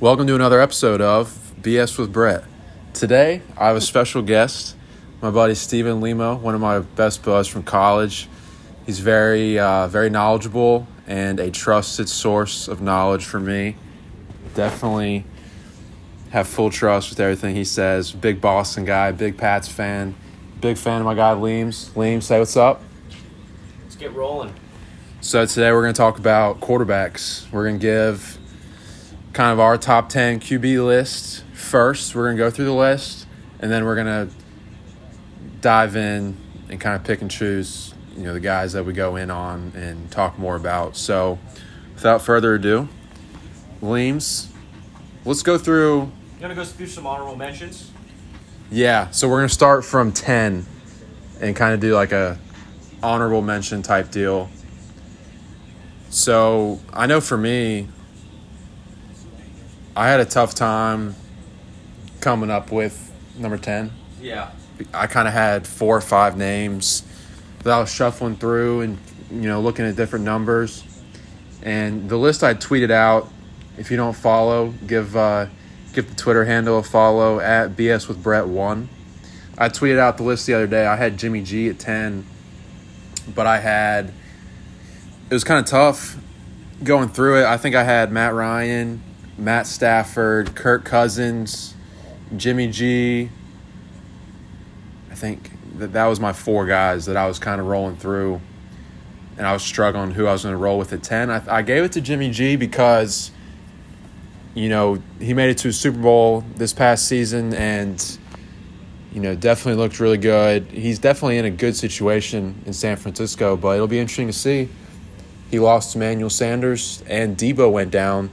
Welcome to another episode of BS with Brett. Today, I have a special guest, my buddy Steven Limo, one of my best buds from college. He's very, uh, very knowledgeable and a trusted source of knowledge for me. Definitely have full trust with everything he says. Big Boston guy, big Pats fan, big fan of my guy Leams. Leams, say what's up. Let's get rolling. So today we're going to talk about quarterbacks. We're going to give kind of our top 10 QB list first. We're going to go through the list and then we're going to dive in and kind of pick and choose, you know, the guys that we go in on and talk more about. So without further ado, Leams, let's go through You want to go through some honorable mentions? yeah, so we're going to start from 10 and kind of do like a honorable mention type deal. So, I know for me I had a tough time coming up with number 10. Yeah. I kind of had four or five names that I was shuffling through and you know looking at different numbers. And the list I tweeted out, if you don't follow, give uh, give the Twitter handle a follow at BS with Brett one. I tweeted out the list the other day. I had Jimmy G at ten, but I had it was kind of tough going through it. I think I had Matt Ryan, Matt Stafford, Kirk Cousins, Jimmy G, I think that that was my four guys that I was kind of rolling through, and I was struggling who I was going to roll with at ten. I, I gave it to Jimmy G because, you know, he made it to a Super Bowl this past season, and you know, definitely looked really good. He's definitely in a good situation in San Francisco, but it'll be interesting to see. He lost Emmanuel Sanders, and Debo went down,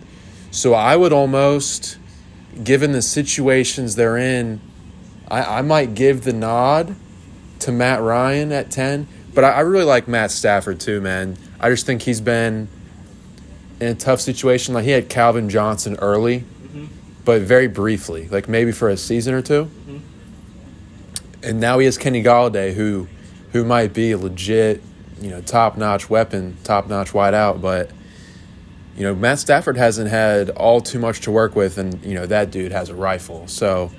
so I would almost, given the situations they're in. I, I might give the nod to Matt Ryan at 10, but I, I really like Matt Stafford too, man. I just think he's been in a tough situation. Like he had Calvin Johnson early, mm-hmm. but very briefly, like maybe for a season or 2 mm-hmm. And now he has Kenny Golladay, who who might be a legit, you know, top notch weapon, top notch wideout, but you know, Matt Stafford hasn't had all too much to work with, and you know that dude has a rifle. So,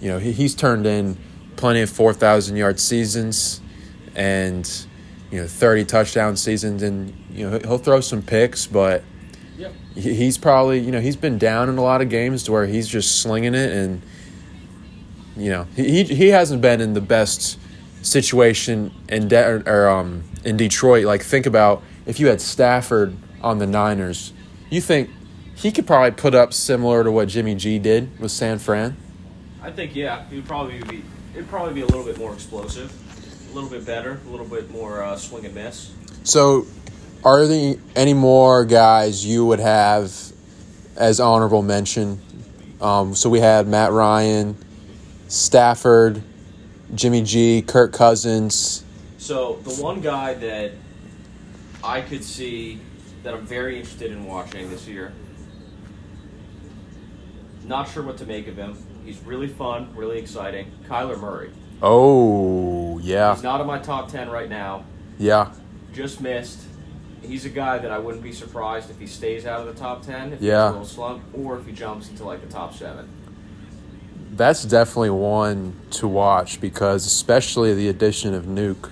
you know, he, he's turned in plenty of four thousand yard seasons, and you know, thirty touchdown seasons, and you know he'll throw some picks, but Yep. he- he's probably you know he's been down in a lot of games to where he's just slinging it, and you know he he, he hasn't been in the best situation in De- or um in Detroit. Like think about if you had Stafford on the Niners, you think he could probably put up similar to what Jimmy G did with San Fran. I think yeah, he would probably be it'd probably be a little bit more explosive, a little bit better, a little bit more uh, swing and miss. So, are there any more guys you would have as honorable mention? Um, so we had Matt Ryan, Stafford, Jimmy G, Kirk Cousins. So the one guy that I could see that I'm very interested in watching this year. Not sure what to make of him. He's really fun, really exciting. Kyler Murray. Oh yeah, He's not in my top ten right now. yeah, just missed. He's a guy that I wouldn't be surprised if he stays out of the top ten, if Yeah. he's a little slump, or if he jumps into like the top seven. that's definitely one to watch because especially the addition of Nuke,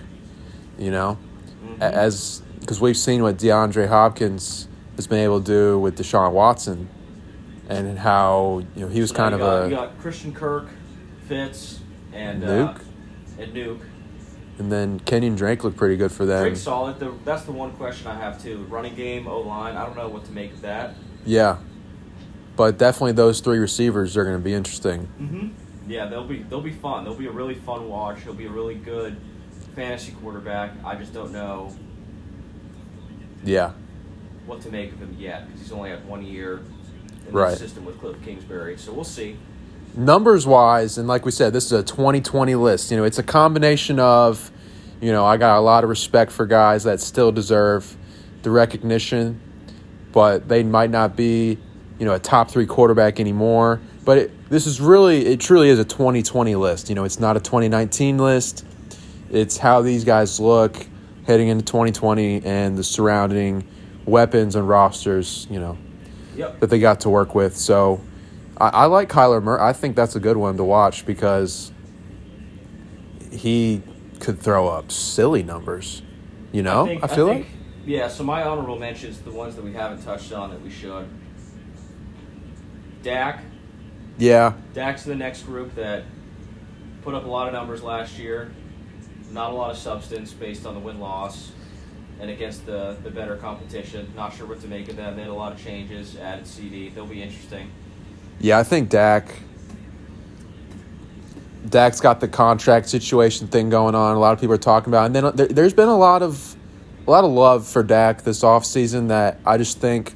you know, Mm-hmm. As because we've seen what DeAndre Hopkins has been able to do with Deshaun Watson, and how you know he was So kind of got, a you got Christian Kirk, Fitz, and Nuke? uh, and Nuke. And then Kenyan Drake looked pretty good for them. Drake's solid. The, that's the one question I have too. Running game, O line. I don't know what to make of that. Yeah. But definitely those three receivers are going to be interesting. Mm-hmm. Yeah, they'll be they'll be fun. They'll be a really fun watch. He'll be a really good fantasy quarterback. I just don't know Yeah. what to make of him yet because he's only had one year in Right. the system with Cliff Kingsbury. So we'll see. Numbers wise, and like we said, this is a 2020 list. You know, it's a combination of, you know, I got a lot of respect for guys that still deserve the recognition, but they might not be, you know, a top three quarterback anymore. But it, this is really, it truly is a 2020 list. You know, it's not a 2019 list. It's how these guys look heading into 2020 and the surrounding weapons and rosters, you know. Yep. that they got to work with. So I, I like Kyler Murray. I think that's a good one to watch because he could throw up silly numbers. You know, I, think- feel think- like Yeah, so my honorable mentions, the ones that we haven't touched on that we should. Dak. yeah, Dak's the next group that put up a lot of numbers last year. Not a lot of substance based on the win loss and against the, the better competition. Not sure what to make of that. Made a lot of changes, added CD. They'll be interesting. yeah. I think Dak. Dak's got the contract situation thing going on. A lot of people are talking about, and then uh, there, there's been a lot of a lot of love for Dak this offseason that I just think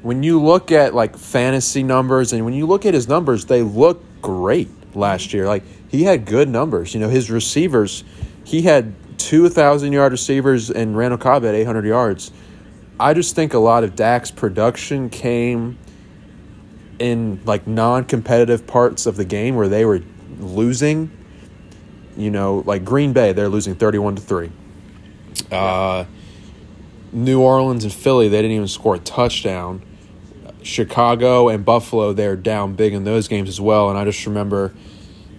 when you look at like fantasy numbers and when you look at his numbers, they look great last year. Like he had good numbers. You know, his receivers, he had two thousand yard receivers and Randall Cobb at eight hundred yards. I just think a lot of Dak's production came in like non competitive parts of the game where they were losing. You know, like Green Bay, they're losing thirty one to three. Uh, New Orleans and Philly, they didn't even score a touchdown. Chicago and Buffalo, they're down big in those games as well. And I just remember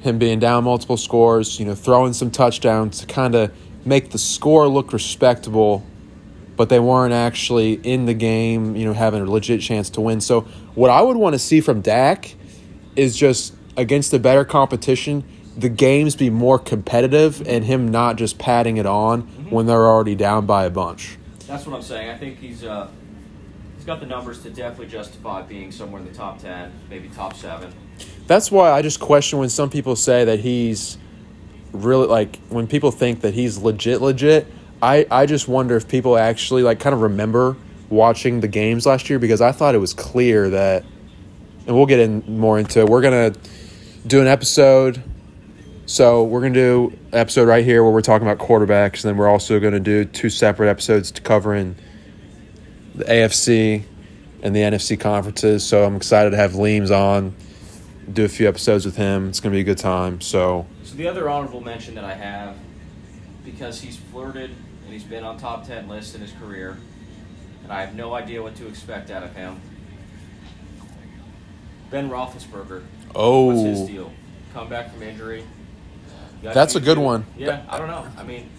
him being down multiple scores, you know, throwing some touchdowns to kind of make the score look respectable, but they weren't actually in the game, you know, having a legit chance to win. So, what I would want to see from Dak is just against a better competition, the games be more competitive and him not just patting it on when they're already down by a bunch. That's what I'm saying. I think he's uh, he's got the numbers to definitely justify being somewhere in the top ten, maybe top seven. That's why I just question when some people say that he's really like when people think that he's legit legit. I I just wonder if people actually like kind of remember watching the games last year because I thought it was clear that and we'll get in more into it. We're going to do an episode so we're going to do episode right here where we're talking about quarterbacks and then we're also going to do two separate episodes to covering the AFC and the NFC conferences. So I'm excited to have Leams on do a few episodes with him. It's going to be a good time. So, So the other honorable mention that I have, because he's flirted and he's been on top ten lists in his career, and I have no idea what to expect out of him. Ben Roethlisberger. Oh, what's his deal? Come back from injury. That's a good deal. one. Yeah, I don't know. I mean,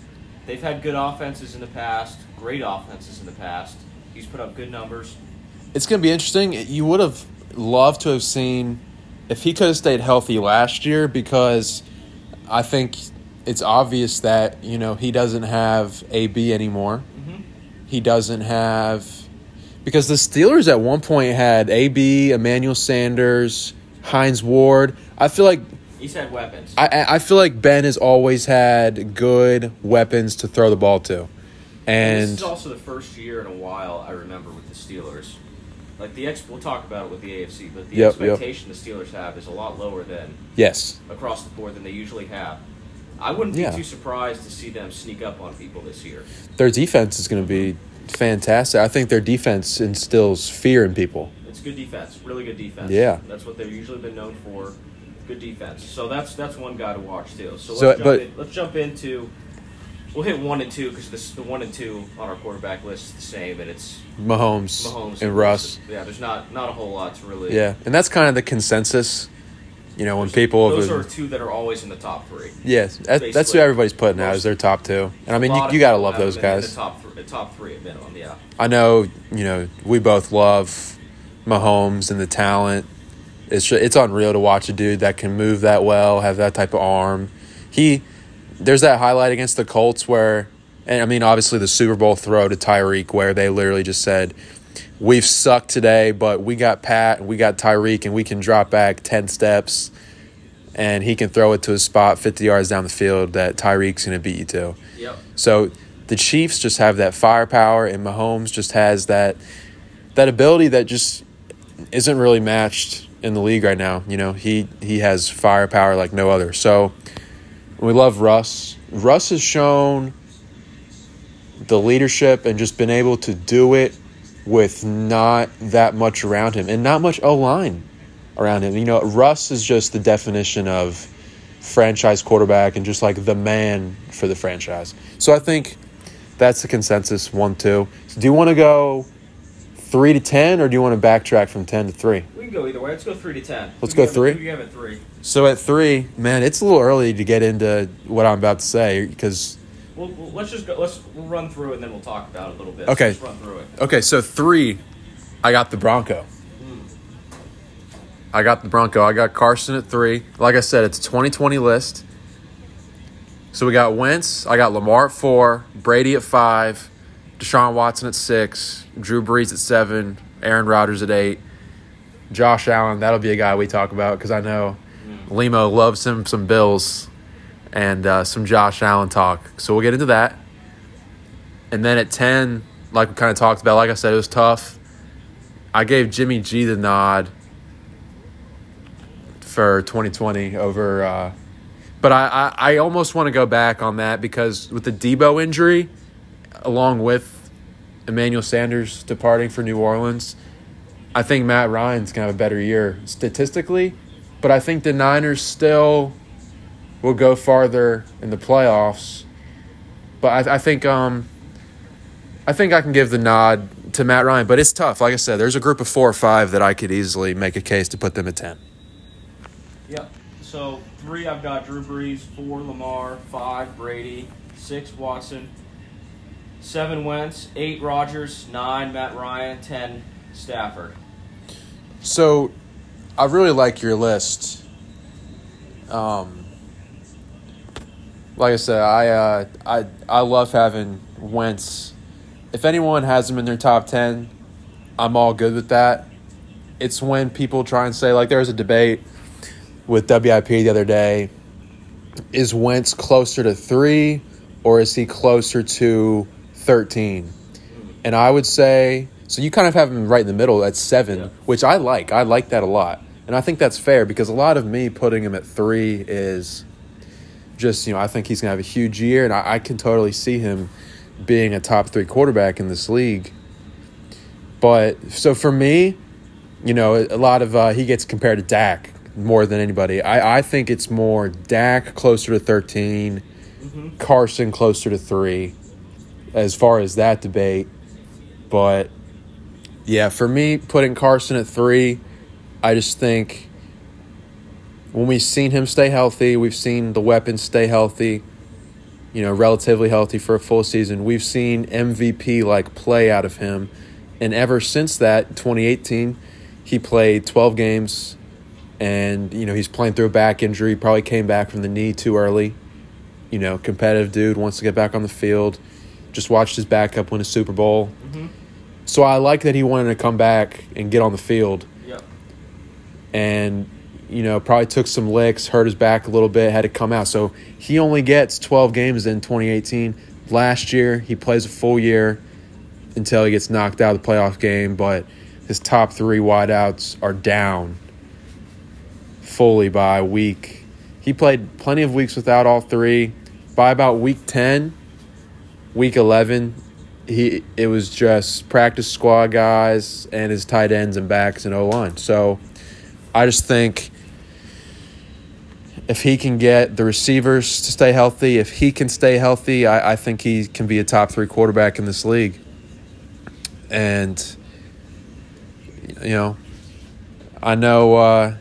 they've had good offenses in the past, great offenses in the past. He's put up good numbers. it's going to be interesting. You would have loved to have seen if he could have stayed healthy last year because I think it's obvious that, you know, he doesn't have AB anymore. Mm-hmm. He doesn't have because the Steelers at one point had AB, Emmanuel Sanders, Hines Ward. I feel like He's had weapons. I- I feel like Ben has always had good weapons to throw the ball to, this and is also the first year in a while I remember with the Steelers. Like the ex, we'll talk about it with the AFC, but the Yep, yep. expectation the Steelers have is a lot lower than yes, across the board than they usually have. I wouldn't Yeah. be too surprised to see them sneak up on people this year. their defense is going to be fantastic. I think their defense instills fear in people. It's good defense, really good defense. Yeah. that's what they've usually been known for. Good defense. So that's that's one guy to watch too. So let's So, jump but- in, let's jump into. We'll hit one and two because the one and two on our quarterback list is the same, and it's Mahomes, Mahomes and Russ. Yeah, there's not not a whole lot to really. Yeah, and that's kind of the consensus. You know, when people Those are two that are always in the top three. yes, that, that's who everybody's putting out as their top two. And I mean, you, you gotta love those guys. The top, top three at minimum. Yeah. I know, you know, we both love Mahomes and the talent. It's ju- it's unreal to watch a dude that can move that well, have that type of arm. He there's that highlight against the Colts where, and I mean, obviously the Super Bowl throw to Tyreek where they literally just said, "We've sucked today, but we got Pat, and we got Tyreek, and we can drop back ten steps." And he can throw it to a spot 50 yards down the field that Tyreek's going to beat you to. Yep. So the Chiefs just have that firepower, and Mahomes just has that that ability that just isn't really matched in the league right now. You know, he he has firepower like no other. So we love Russ. Russ has shown the leadership and just been able to do it with not that much around him and not much O line around him. You know, Russ is just the definition of franchise quarterback and just like the man for the franchise. So I think that's the consensus one two. So do you want to go three to ten, or do you want to backtrack from ten to three? We can go either way. Let's go three to ten. Let's go do you have three? At, who do you have at three? So at three, man, it's a little early to get into what I'm about to say because Well, let's just go. Let's we'll run through it and then we'll talk about it a little bit. Okay. Let's run through it. okay, so three, I got the Bronco. Hmm. I got the Bronco. I got Carson at three. Like I said, it's a 2020 list. So we got Wentz. I got Lamar at four, Brady at five, Deshaun Watson at six, Drew Brees at seven, Aaron Rodgers at eight, Josh Allen. That'll be a guy we talk about because I know Limo loves him some Bills and uh, some Josh Allen talk. So we'll get into that. And then at 10, like we kind of talked about, like I said, it was tough. I gave Jimmy G the nod for 2020 over. Uh, but I, I, I almost want to go back on that because with the Debo injury, along with Emmanuel Sanders departing for New Orleans, I think Matt Ryan's going to have a better year statistically. But I think the Niners still will go farther in the playoffs. But I, I think um, I think I can give the nod to Matt Ryan, but it's tough. Like I said, there's a group of four or five that I could easily make a case to put them at ten. Yep. So three, I've got Drew Brees. Four, Lamar. Five, Brady. Six, Watson. Seven, Wentz. Eight, Rodgers. Nine, Matt Ryan. Ten, Stafford. So, I really like your list. Um, like I said, I uh, I I love having Wentz. If anyone has him in their top ten, I'm all good with that. It's when people try and say like there was a debate with WIP the other day. Is Wentz closer to three, or is he closer to thirteen? And I would say so. You kind of have him right in the middle at seven, Yeah. which I like. I like that a lot, and I think that's fair because a lot of me putting him at three is just you know I think he's gonna have a huge year, and I, I can totally see him being a top three quarterback in this league. But so for me, you know, a lot of uh, he gets compared to Dak more than anybody. I, I think it's more Dak closer to 13, Carson closer to three, as far as that debate. But yeah, for me, putting Carson at three, I just think when we've seen him stay healthy, we've seen the weapons stay healthy, you know, relatively healthy for a full season. We've seen MVP like play out of him. And ever since that, 2018, he played 12 games and, you know, he's playing through a back injury, probably came back from the knee too early. You know, competitive dude, wants to get back on the field. Just watched his backup win a Super Bowl. Mm-hmm. So I like that he wanted to come back and get on the field Yep. and you know probably took some licks, hurt his back a little bit, had to come out. So he only gets 12 games in 2018. Last year he plays a full year until he gets knocked out of the playoff game, but his top 3 wideouts are down fully by week. He played plenty of weeks without all three. By about week 10, week 11, he it was just practice squad guys and his tight ends and backs and O line. So I just think if he can get the receivers to stay healthy, if he can stay healthy, I, I think he can be a top three quarterback in this league. And you know, I know uh,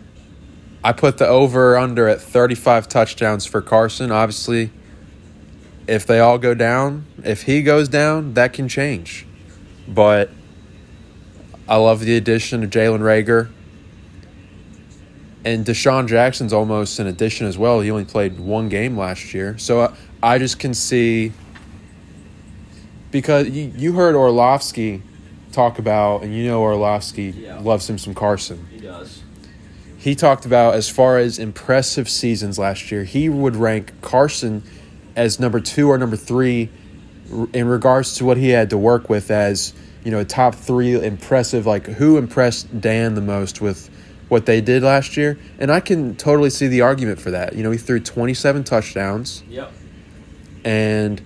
I put the over under at 35 touchdowns for Carson. Obviously, if they all go down, if he goes down, that can change. But I love the addition of Jalen Reagor. And DeSean Jackson's almost an addition as well. He only played one game last year. So uh, I just can see because you, you heard Orlovsky talk about, and you know Orlovsky Yeah. loves him some Carson He does. he talked about as far as impressive seasons last year, he would rank Carson as number two or number three in regards to what he had to work with as you know a top three impressive. Like who impressed Dan the most with what they did last year, and I can totally see the argument for that. You know, he threw twenty seven touchdowns Yep. and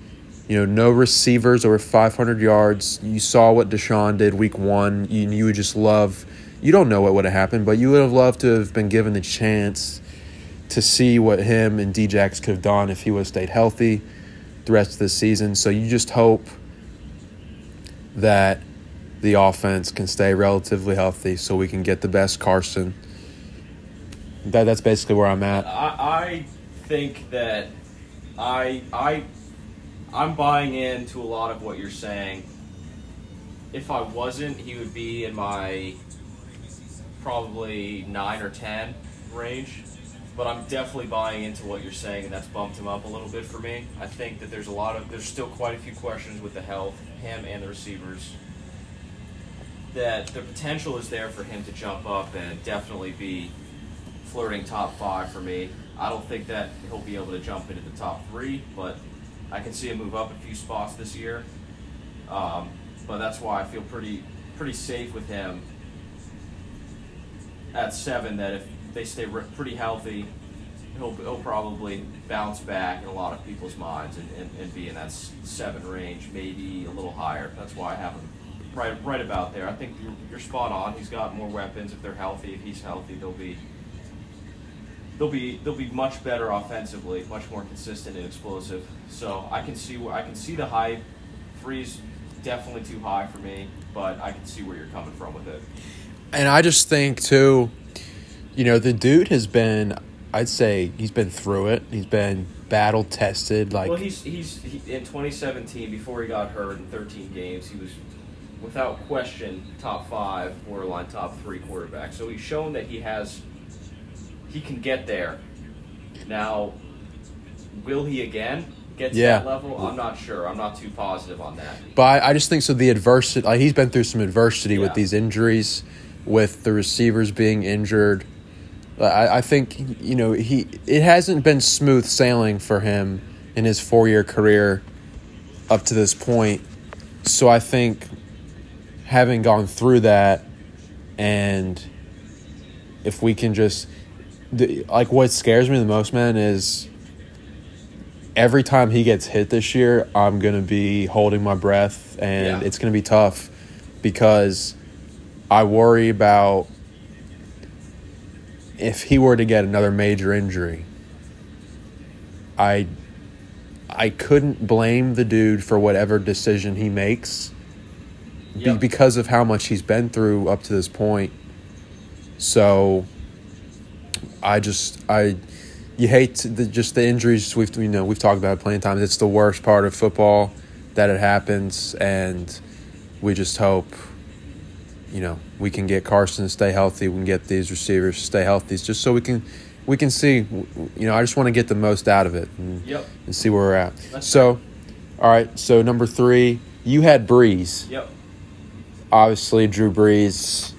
you know no receivers over 500 yards you saw what DeSean did week one you, you would just love you don't know what would have happened but you would have loved to have been given the chance to see what him and djax could have done if he would have stayed healthy the rest of the season so you just hope that the offense can stay relatively healthy so we can get the best Carson. That that's basically where I'm at. I, I think that I I I'm buying into a lot of what you're saying. If I wasn't, he would be in my probably nine or ten range. But I'm definitely buying into what you're saying, and that's bumped him up a little bit for me. I think that there's a lot of there's still quite a few questions with the health, him and the receivers. That the potential is there for him to jump up and definitely be flirting top five for me. I don't think that he'll be able to jump into the top three, but I can see him move up a few spots this year. Um, but that's why I feel pretty pretty safe with him at seven. That if they stay re- pretty healthy, he'll he'll probably bounce back in a lot of people's minds and, and, and be in that seven range, maybe a little higher. That's why I have him right right about there. I think you're, you're spot on. He's got more weapons if they're healthy. If he's healthy, they'll be they'll be they'll be much better offensively, much more consistent and explosive. So I can see where I can see the high threes definitely too high for me, but I can see where you're coming from with it. And I just think too, you know, the dude has been I'd say he's been through it. He's been battle tested like well, he's he's he, in 2017 before he got hurt in 13 games, he was without question top five, borderline top three quarterback. So he's shown that he has he can get there. Now, will he again get to Yeah. that level? I'm not sure. I'm not too positive on that. But I, I just think so. The adversity, like he's been through some adversity with these injuries, with the receivers being injured. I, I think you know he. It hasn't been smooth sailing for him in his four year career up to this point. So I think having gone through that, and if we can just like what scares me the most, man, is every time he gets hit this year, I'm gonna be holding my breath, and Yeah. it's gonna be tough because I worry about if he were to get another major injury. I I couldn't blame the dude for whatever decision he makes be- because of how much he's been through up to this point. So I just I you hate the, just the injuries we've you know we've talked about it plenty of times. It's the worst part of football that it happens, and we just hope you know we can get Carson to stay healthy. We can get these receivers to stay healthy, just so we can we can see. You know, I just want to get the most out of it and, Yep. and see where we're at. That's so, all right. So number three, you had Brees Yep. obviously Drew Brees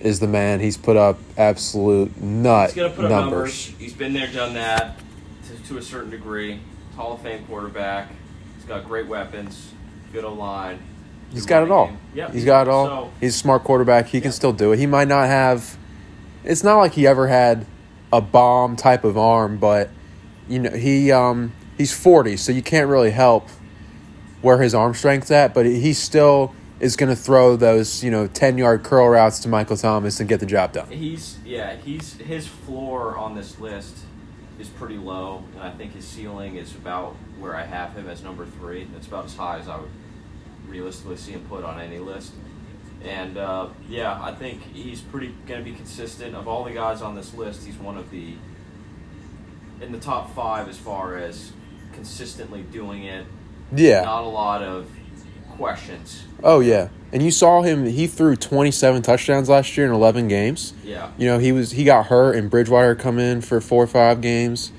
is the man. He's put up absolute nut He's gonna put up numbers. numbers. He's been there, done that to, to a certain degree. Hall of Fame quarterback. He's got great weapons, good O line. He's got it all. Yep. He's got it all. So, He's a smart quarterback. He can still do it. He might not have. It's not like he ever had a bomb type of arm, but you know he um he's forty, so you can't really help where his arm strength's at. But he still is going to throw those you know ten yard curl routes to Michael Thomas and get the job done. He's yeah, he's his floor on this list is pretty low, and I think his ceiling is about where I have him as number three. That's about as high as I would realistically see him put on any list. And uh, yeah, I think he's pretty going to be consistent. Of all the guys on this list, he's one of the in the top five as far as consistently doing it. Yeah. Not a lot of questions. Oh yeah, and you saw him. He threw twenty seven touchdowns last year in eleven games. Yeah. You know he was he got hurt and Bridgewater come in for four or five games,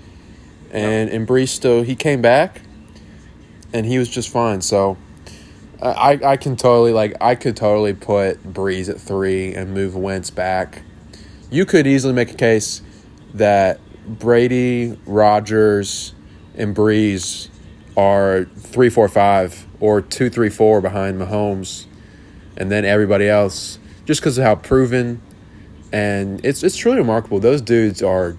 and and Brees still he came back, and he was just fine. So. I, I can totally like I could totally put Brees at three and move Wentz back. You could easily make a case that Brady, Rodgers, and Brees are three, four, five, or two, three, four behind Mahomes, and then everybody else, just because of how proven, and it's it's truly remarkable. Those dudes are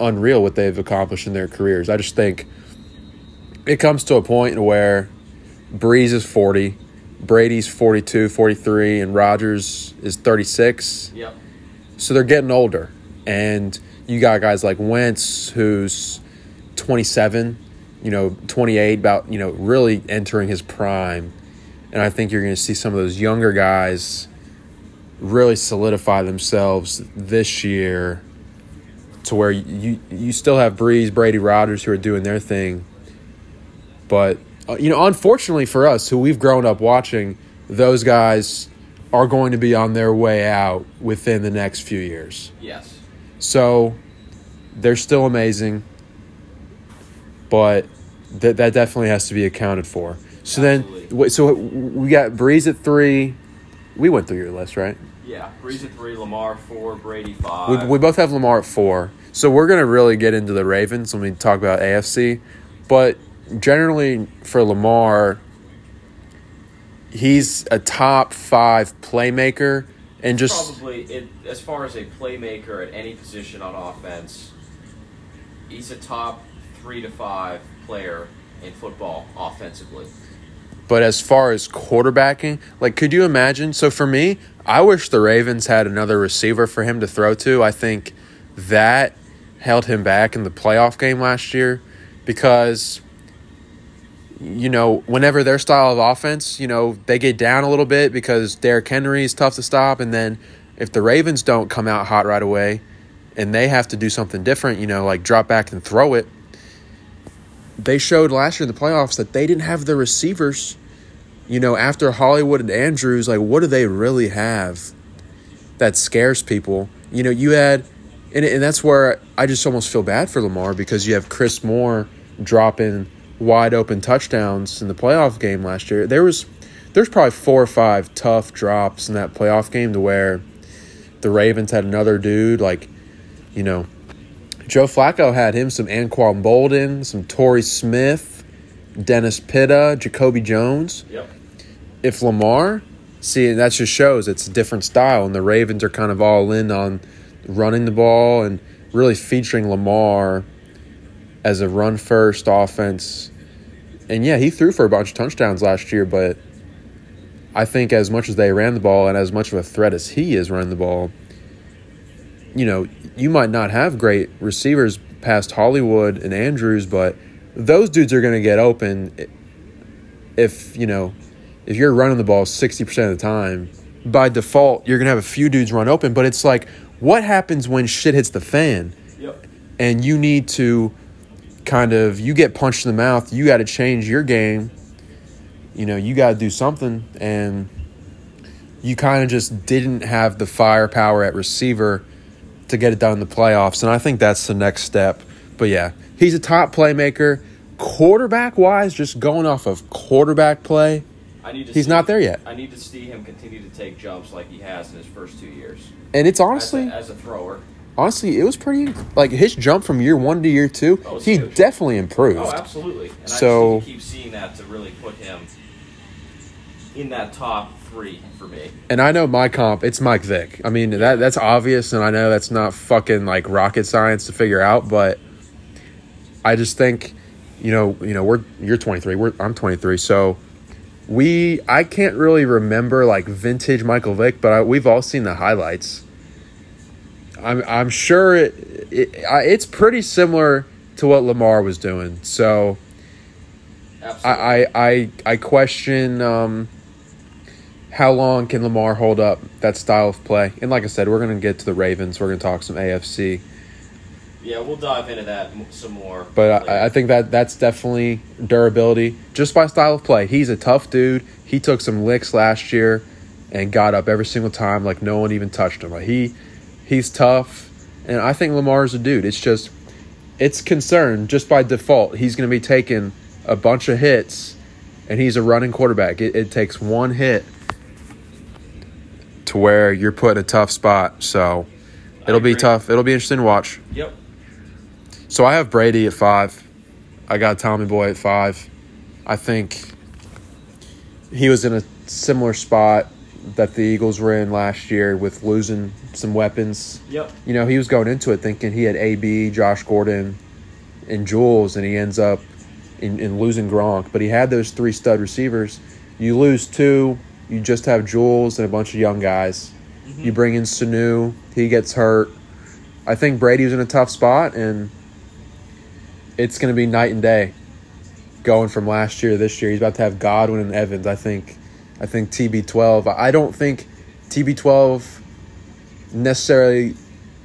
unreal what they've accomplished in their careers. I just think it comes to a point where Brees is 40, Brady's 42, 43, and Rodgers is 36. Yep. So they're getting older. And you got guys like Wentz, who's 27, you know, 28, about, you know, really entering his prime. and I think you're going to see some of those younger guys really solidify themselves this year to where you you still have Brees, Brady, Rodgers who are doing their thing, but uh, you know, unfortunately for us, who we've grown up watching, those guys are going to be on their way out within the next few years. Yes. So they're still amazing, but that that definitely has to be accounted for. So Absolutely. then, so we got Brees at three. We went through your list, right? Yeah. Brees at three, Lamar four, Brady five. We, we both have Lamar at four. So we're gonna really get into the Ravens when we talk about AFC, but generally for Lamar, he's a top five playmaker and just probably it, as far as a playmaker at any position on offense, he's a top three to five player in football offensively. But as far as quarterbacking, like, could you imagine? So for me, I wish the Ravens had another receiver for him to throw to. I think that held him back in the playoff game last year because, you know, whenever their style of offense, you know, they get down a little bit because Derrick Henry is tough to stop. And then if the Ravens don't come out hot right away and they have to do something different, you know, like drop back and throw it, they showed last year in the playoffs that they didn't have the receivers you know, after Hollywood and Andrews, like, what do they really have that scares people? You know, you had, and, and that's where I just almost feel bad for Lamar because you have Chris Moore dropping wide open touchdowns in the playoff game last year. There was, there's probably four or five tough drops in that playoff game to where the Ravens had another dude like, you know, Joe Flacco had him some Anquan Boldin, some Torrey Smith, Dennis Pitta, Jacoby Jones. Yep. If Lamar, see, that just shows it's a different style, and the Ravens are kind of all in on running the ball and really featuring Lamar as a run first offense. And yeah, he threw for a bunch of touchdowns last year, but I think as much as they ran the ball and as much of a threat as he is running the ball, you know, you might not have great receivers past Hollywood and Andrews, but those dudes are going to get open if, you know, if you're running the ball 60% of the time. By default, you're going to have a few dudes run open, but it's like, what happens when shit hits the fan? Yep. and you need to kind of you get punched in the mouth you got to change your game you know you got to do something and you kind of just didn't have the firepower at receiver to get it done in the playoffs and i think that's the next step but yeah he's a top playmaker quarterback wise just going off of quarterback play I need to He's see, not there yet. I need to see him continue to take jumps like he has in his first two years. and it's As honestly a, as a thrower. Honestly it was pretty like his jump from year one to year two. Oh, it's he huge. definitely improved Oh, absolutely. And So- I just need to keep seeing that to really put him in that top three for me. And I know my comp, it's Mike Vick. I mean, that that's obvious, and I know that's not fucking like rocket science to figure out, but I just think, you know, you know, we're you're 23, we're I'm 23, so we I can't really remember like vintage Michael Vick, but I, we've all seen the highlights. I'm I'm sure it, it I, it's pretty similar to what Lamar was doing. So I I I, I question um, how long can Lamar hold up that style of play. And like I said, we're gonna get to the Ravens. We're gonna talk some AFC, yeah, we'll dive into that some more. but. I, I think that that's definitely durability just by style of play. He's a tough dude. He took some licks last year and got up every single time like no one even touched him. Like he he's tough, and I think Lamar's a dude. It's just it's concern just by default. He's going to be taking a bunch of hits, and he's a running quarterback. It, it takes one hit to where you're put in a tough spot. So it'll be tough. It'll be interesting to watch. Yep. So I have Brady at five. I got Tommy Boy at five. I think he was in a similar spot that the Eagles were in last year with losing some weapons. Yep. You know, he was going into it thinking he had AB, Josh Gordon, and Jules, and he ends up in, in losing Gronk. But he had those three stud receivers. You lose two, you just have Jules and a bunch of young guys. Mm-hmm. You bring in Sanu, he gets hurt. I think Brady was in a tough spot, and it's going to be night and day going from last year to this year. He's about to have Godwin and Evans. I think I think TB12. I don't think TB12 necessarily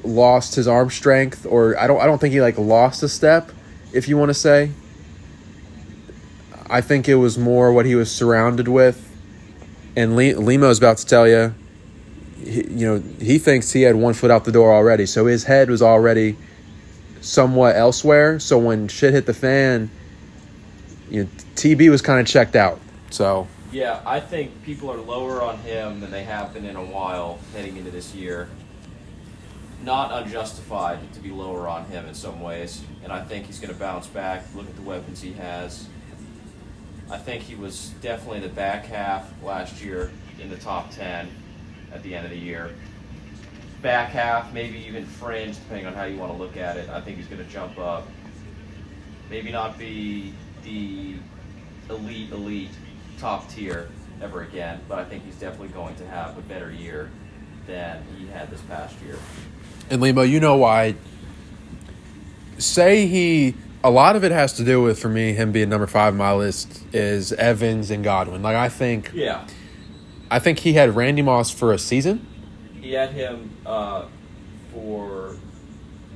lost his arm strength, or I don't. I don't think he like lost a step, if you want to say. I think it was more what he was surrounded with, and Le- Limo is about to tell you. He, you know, he thinks he had one foot out the door already, so his head was already somewhat elsewhere. So when shit hit the fan, you know, TB was kind of checked out. So Yeah, I think people are lower on him than they have been in a while heading into this year. Not unjustified to be lower on him in some ways, and I think he's going to bounce back. Look at the weapons he has. I think he was definitely the back half last year in the top 10 at the end of the year. Back half, maybe even fringe, depending on how you want to look at it. I think he's going to jump up. Maybe not be the elite, elite top tier ever again, but I think he's definitely going to have a better year than he had this past year. And Limo, you know why? Say he. A lot of it has to do with for me him being number five on my list is Evans and Godwin. Like I think, Yeah. I think he had Randy Moss for a season. He had him uh, for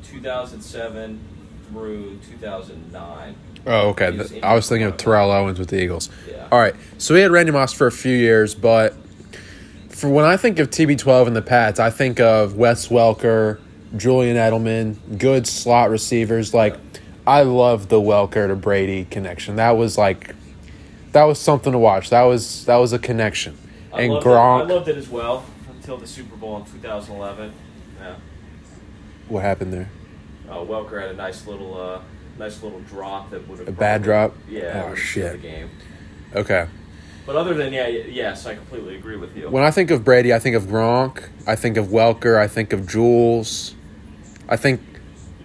2007 through 2009. Oh, okay. Was I was thinking of Terrell Owens with the Eagles. Yeah. All right. So we had Randy Moss for a few years, but for when I think of TB12 and the Pats, I think of Wes Welker, Julian Edelman, good slot receivers. Like, I love the Welker to Brady connection. That was like, that was something to watch. That was that was a connection. I and Gronk, It. I loved it as well until the Super Bowl in 2011. Yeah. what happened there? Uh, Welker had a nice little, uh, nice little drop that would have A bad drop? Yeah. Oh, shit. The game. Okay. But other than yeah, yes, I completely agree with you. When I think of Brady, I think of Gronk. I think of Welker. I think of Jules. I think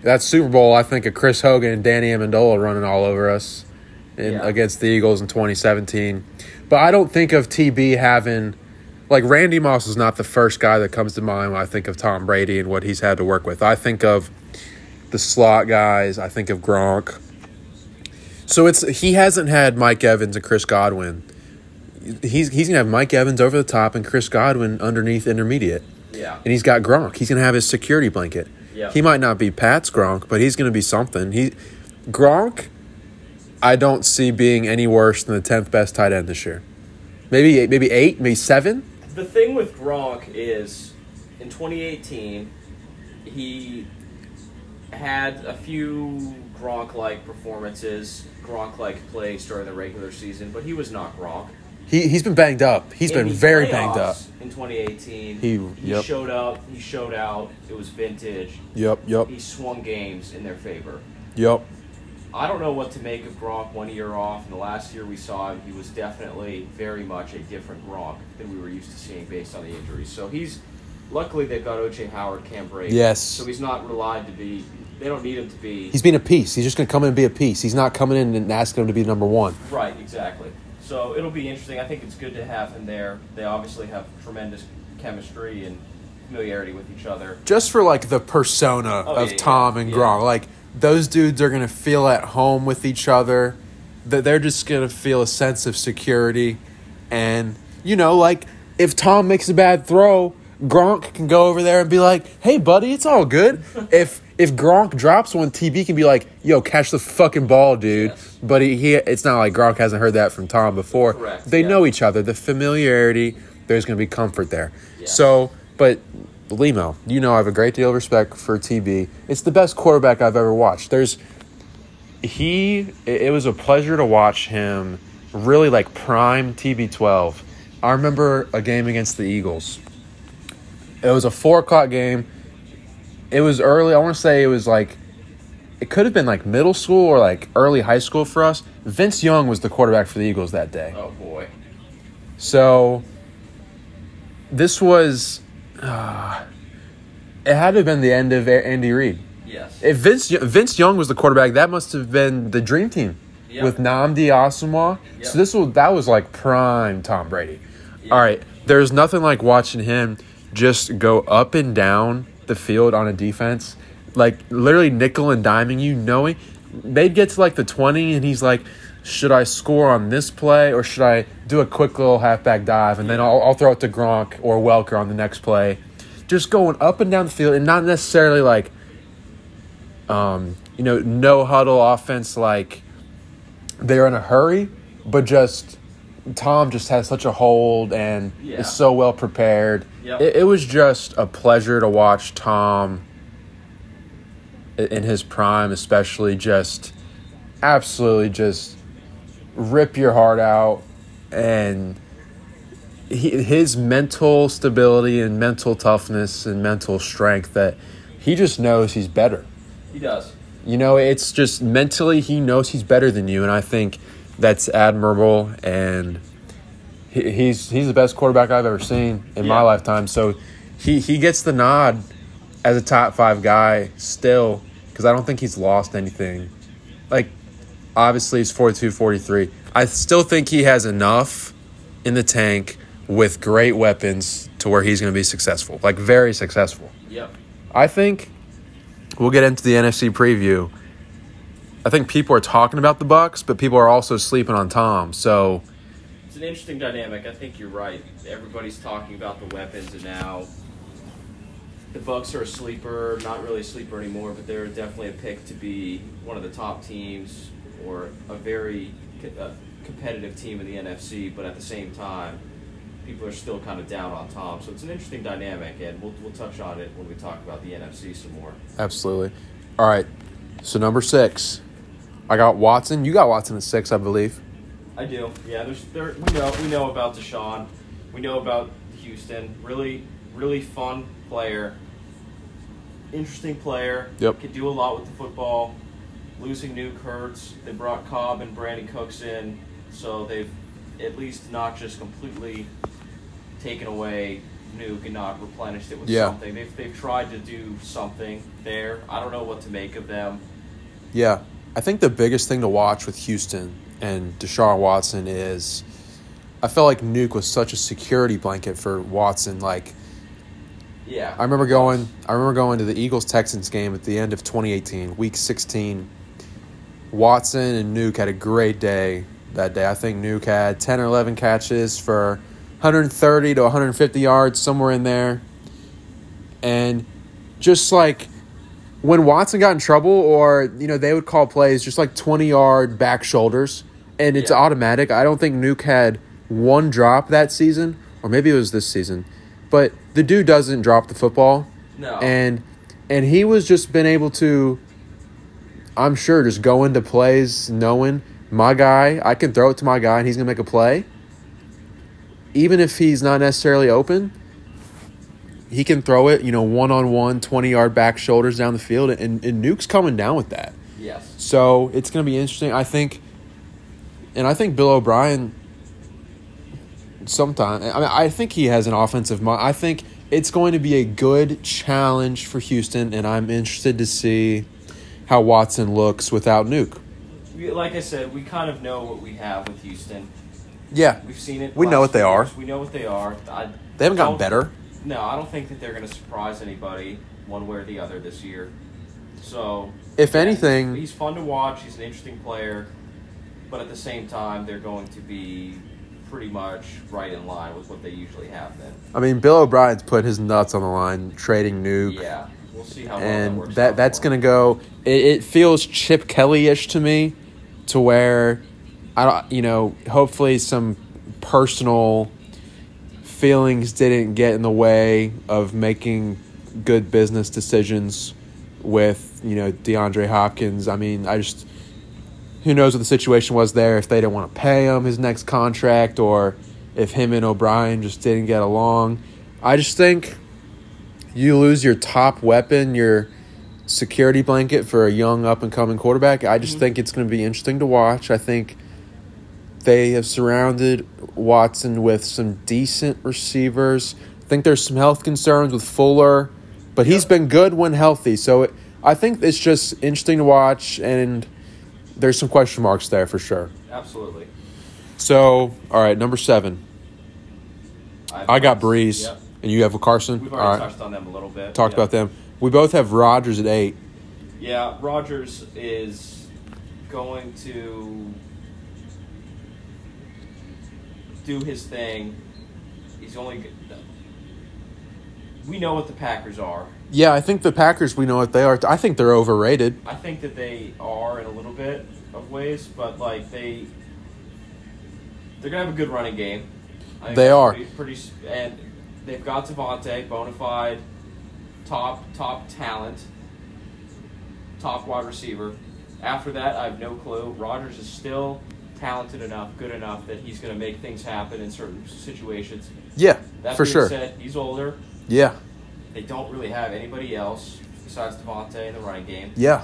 that Super Bowl. I think of Chris Hogan and Danny Amendola running all over us in, Yeah. against the Eagles in 2017. But I don't think of TB having like Randy Moss is not the first guy that comes to mind when I think of Tom Brady and what he's had to work with. I think of the slot guys. I think of Gronk. So it's he hasn't had Mike Evans and Chris Godwin he's he's gonna have Mike Evans over the top and Chris Godwin underneath intermediate, yeah. and he's got Gronk. He's gonna have his security blanket. Yeah. He might not be Pat's Gronk, but he's gonna be something. He Gronk, I don't see being any worse than the tenth best tight end this year. Maybe eight, maybe eight, maybe seven. The thing with Gronk is, in 2018, he had a few Gronk-like performances, Gronk-like plays during the regular season, but he was not Gronk. He he's been banged up. He's In been very banged up. In 2018, He- he yep. showed up. He showed out. It was vintage. Yep, yep, He swung games in their favor. yep. I don't know what to make of Gronk one year off. And the last year we saw him, he was definitely very much a different Gronk than we were used to seeing based on the injuries. So he's luckily they've got OJ Howard, Cam Brate. Yes. So he's not relied to be. They don't need him to be. He's being a piece. He's just gonna come in and be a piece. He's not coming in and asking him to be number one. right, exactly. So it'll be interesting. I think it's good to have him there. They obviously have tremendous chemistry and familiarity with each other. just for like the persona Oh, of yeah, Tom yeah, and yeah. Gronk. Like those dudes are gonna feel at home with each other. That they're just gonna feel a sense of security, and you know, like if Tom makes a bad throw, Gronk can go over there and be like, "Hey, buddy, it's all good." if if Gronk drops one, TB can be like, "Yo, catch the fucking ball, dude." Yes. But he, he, it's not like Gronk hasn't heard that from Tom before. Correct, They yeah. know each other. The familiarity, there's going to be comfort there. Yeah. So, but Limo, you know I have a great deal of respect for TB. It's the best quarterback I've ever watched. There's he it was a pleasure to watch him really like prime TB12. I remember a game against the Eagles. It was a 4 o'clock game. It was early. I want to say it was like it could have been like middle school or like early high school for us. Vince Young was the quarterback for the Eagles that day. Oh boy. So this was uh, it had to have been the end of Andy Reid. Yes. If Vince Vince Young was the quarterback, that must have been the dream team Yep. with Nnamdi Asomugha. Yep. So this was that was like prime Tom Brady. Yeah. All right, there's nothing like watching him just go up and down the field on a defense, like literally nickel and diming you, knowing they'd get to like the twenty, and he's like, should I score on this play or should I do a quick little halfback dive and then I'll, I'll throw it to Gronk or Welker on the next play? Just going up and down the field and not necessarily like, um, you know, no huddle offense like they're in a hurry, but just Tom just has such a hold and Yeah. is so well prepared. Yep. It, it was just a pleasure to watch Tom in his prime, especially just absolutely just rip your heart out and he, his mental stability and mental toughness and mental strength that he just knows he's better. He does. You know, it's just mentally he knows he's better than you, and I think that's admirable. And he, he's he's the best quarterback I've ever seen in my lifetime. So he he gets the nod as a top five guy still because I don't think he's lost anything. Like obviously he's 42, 43. I still think he has enough in the tank with great weapons to where he's going to be successful, like very successful. Yep. I think we'll get into the NFC preview. I think people are talking about the Bucks, but people are also sleeping on Tom. So It's an interesting dynamic. I think you're right. Everybody's talking about the weapons, and now the Bucks are a sleeper. Not really a sleeper anymore, but they're definitely a pick to be one of the top teams or a very uh, competitive team in the NFC. But at the same time, people are still kind of down on Tom. So it's an interesting dynamic, and we'll we'll touch on it when we talk about the NFC some more. absolutely. All right. So number six, I got Watson. You got Watson at six, I believe. I do. Yeah, there's there we know we know about Deshaun. We know about Houston. Really really fun player. Interesting player. Yep. Could do a lot with the football. Losing Nuke hurts. They brought Cobb and Brandin Cooks in, so they've at least not just completely taken away Nuke and not replenished it with Yeah. something. They've they've tried to do something there. I don't know what to make of them. Yeah. I think the biggest thing to watch with Houston and Deshaun Watson is I felt like Nuke was such a security blanket for Watson. Like Yeah. I remember going. I remember going to the Eagles Texans game at the end of 2018, Week 16. Watson and Nuke had a great day that day. I think Nuke had 10 or 11 catches for 130 to 150 yards, somewhere in there. And just like when Watson got in trouble, or you know they would call plays just like 20 yard back shoulders, and it's Yeah. automatic. I don't think Nuke had one drop that season, or maybe it was this season, but the dude doesn't drop the football, no. and and he was just been able to. I'm sure just go into plays knowing my guy, I can throw it to my guy and he's gonna make a play. Even if he's not necessarily open, he can throw it, you know, one on one, 20 yard back shoulders down the field, and, and Nuke's coming down with that. yes. So it's going to be interesting. I think, and I think Bill O'Brien, sometime, I mean, I think he has an offensive mind. I think it's going to be a good challenge for Houston, and I'm interested to see how Watson looks without Nuke. Like I said, we kind of know what we have with Houston. Yeah, We've seen it. We know what they few are. We know what they are. I they haven't gotten better. No, I don't think that they're going to surprise anybody one way or the other this year. So, If yeah, anything- he's, he's fun to watch. He's an interesting player, but at the same time, they're going to be pretty much right in line with what they usually have. Then, I mean, Bill O'Brien's put his nuts on the line trading Nuke. yeah, we'll see how well that and works. that that's gonna go. It, it feels Chip Kelly ish to me, to where I don't, you know, hopefully some personal feelings didn't get in the way of making good business decisions with you know DeAndre Hopkins. I mean, I just who knows what the situation was there if they didn't want to pay him his next contract or if him and O'Brien just didn't get along. I just think you lose your top weapon, your security blanket for a young up and coming quarterback. I just mm-hmm. think it's going to be interesting to watch. I think they have surrounded Watson with some decent receivers. I think there's some health concerns with Fuller, but he's Yep. been good when healthy. So it, I think it's just interesting to watch, and there's some question marks there for sure. absolutely. So, all right, number seven. I got Brees, Yep. and you have Carson. We've all already right, touched on them a little bit. talked Yeah. about them. We both have Rodgers at eight. Yeah, Rodgers is going to do his thing. He's only. g- We know what the Packers are. Yeah, I think the Packers, we know what they are. I think they're overrated. I think that they are in a little bit of ways, but like they, they're gonna have a good running game. I They are. pretty, pretty, and they've got Davante, bona fide, top top talent, top wide receiver. After that, I have no clue. Rodgers is still talented enough, good enough that he's gonna make things happen in certain situations. Yeah, That for sure. said, he's older. Yeah, They don't really have anybody else besides Davante in the running game. yeah.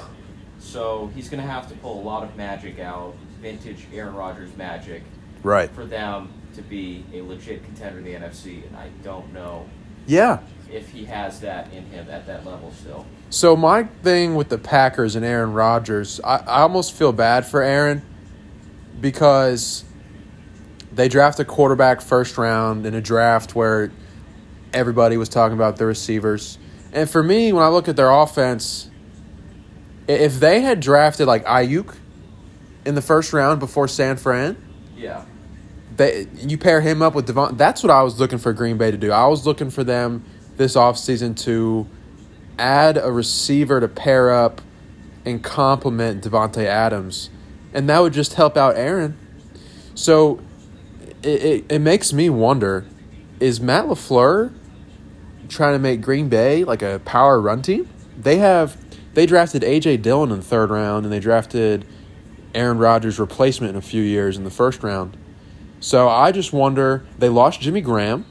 So he's going to have to pull a lot of magic out, vintage Aaron Rodgers magic, Right. for them to be a legit contender in the NFC. And I don't know Yeah. if he has that in him at that level still. So my thing with the Packers and Aaron Rodgers, I, I almost feel bad for Aaron because they draft a quarterback first round in a draft where everybody was talking about the receivers. And for me, when I look at their offense, if they had drafted like Aiyuk in the first round before San Fran, Yeah. they you pair him up with Devon. That's what I was looking for Green Bay to do. I was looking for them this offseason to add a receiver to pair up and complement Davante Adams, and that would just help out Aaron. So it, it, it makes me wonder: Is Matt LaFleur trying to make Green Bay like a power run team? They have they drafted AJ Dillon in the third round, and they drafted Aaron Rodgers' replacement in a few years in the first round. So I just wonder they lost Jimmy Graham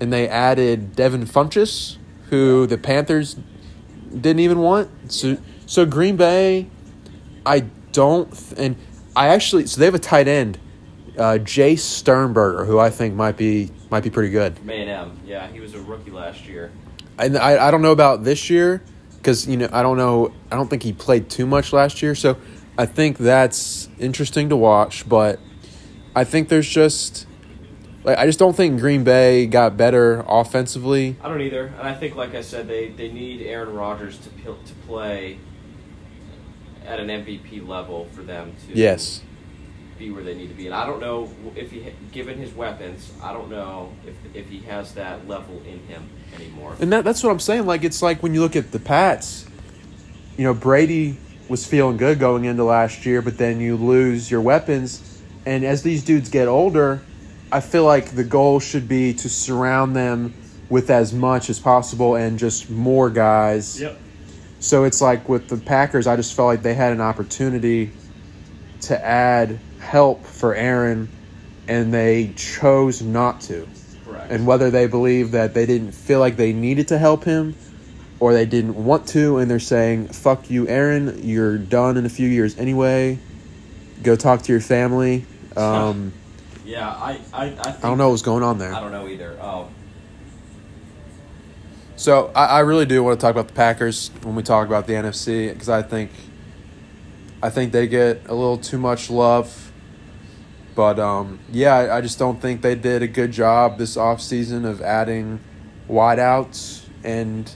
and they added Devin Funchess, who the Panthers didn't even want. So so Green Bay, I don't th- and I actually so they have a tight end, uh, Jace Sternberger, who I think might be might be pretty good. From A&M. Yeah, he was a rookie last year. And I, I don't know about this year because you know I don't know I don't think he played too much last year, so I think that's interesting to watch. But I think there's just like I just don't think Green Bay got better offensively. I don't either. And I think, like I said, they, they need Aaron Rodgers to, to play at an MVP level for them to Yes, be where they need to be. And I don't know if he, given his weapons, I don't know if if he has that level in him anymore. and that that's what I'm saying. Like it's like when you look at the Pats, you know Brady was feeling good going into last year, but then you lose your weapons, and as these dudes get older, I feel like the goal should be to surround them with as much as possible and just more guys. Yep. So it's like with the Packers, I just felt like they had an opportunity to add help for Aaron, and they chose not to. Correct. And whether they believe that they didn't feel like they needed to help him or they didn't want to, and they're saying, fuck you, Aaron, you're done in a few years anyway. Go talk to your family. Um, yeah, I I, I, think, I don't know what's going on there. I don't know either. Oh, So I, I really do want to talk about the Packers when we talk about the NFC because I think I think they get a little too much love. But um, yeah, I, I just don't think they did a good job this offseason of adding wideouts and